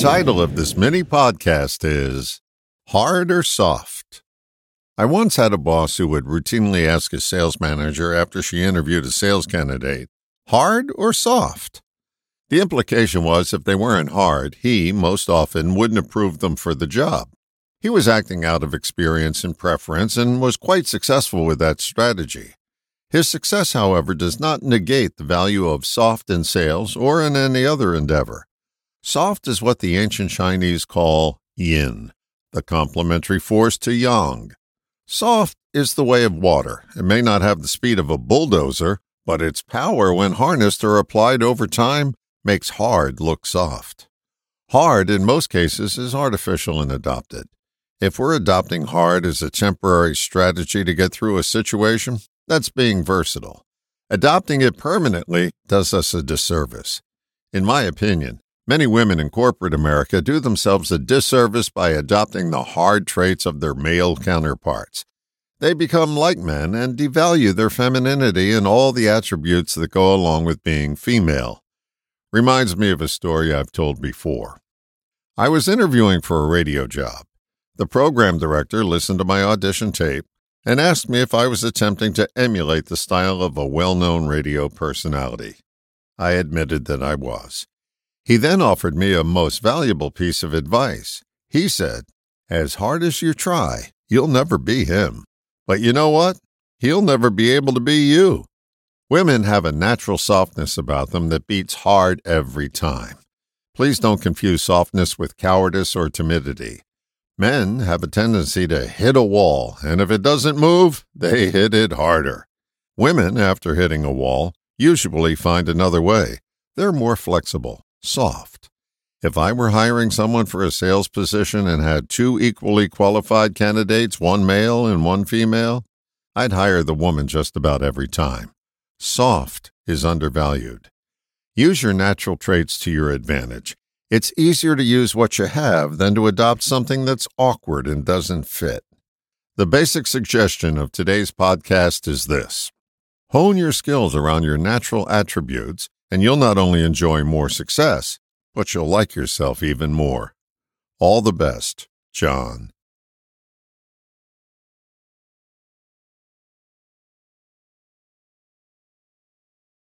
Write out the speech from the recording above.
title of this mini podcast is Hard or Soft? I once had a boss who would routinely ask his sales manager after she interviewed a sales candidate, hard or soft? The implication was if they weren't hard, he, most often, wouldn't approve them for the job. He was acting out of experience and preference and was quite successful with that strategy. His success, however, does not negate the value of soft in sales or in any other endeavor. Soft is what the ancient Chinese call yin, the complementary force to yang. Soft is the way of water. It may not have the speed of a bulldozer, but its power, when harnessed or applied over time, makes hard look soft. Hard, in most cases, is artificial and adopted. If we're adopting hard as a temporary strategy to get through a situation, that's being versatile. Adopting it permanently does us a disservice. In my opinion, Many women in corporate America do themselves a disservice by adopting the hard traits of their male counterparts. They become like men and devalue their femininity and all the attributes that go along with being female. Reminds me of a story I've told before. I was interviewing for a radio job. The program director listened to my audition tape and asked me if I was attempting to emulate the style of a well known radio personality. I admitted that I was. He then offered me a most valuable piece of advice. He said, As hard as you try, you'll never be him. But you know what? He'll never be able to be you. Women have a natural softness about them that beats hard every time. Please don't confuse softness with cowardice or timidity. Men have a tendency to hit a wall, and if it doesn't move, they hit it harder. Women, after hitting a wall, usually find another way. They're more flexible soft. If I were hiring someone for a sales position and had two equally qualified candidates, one male and one female, I'd hire the woman just about every time. Soft is undervalued. Use your natural traits to your advantage. It's easier to use what you have than to adopt something that's awkward and doesn't fit. The basic suggestion of today's podcast is this hone your skills around your natural attributes and you'll not only enjoy more success, but you'll like yourself even more. All the best, John.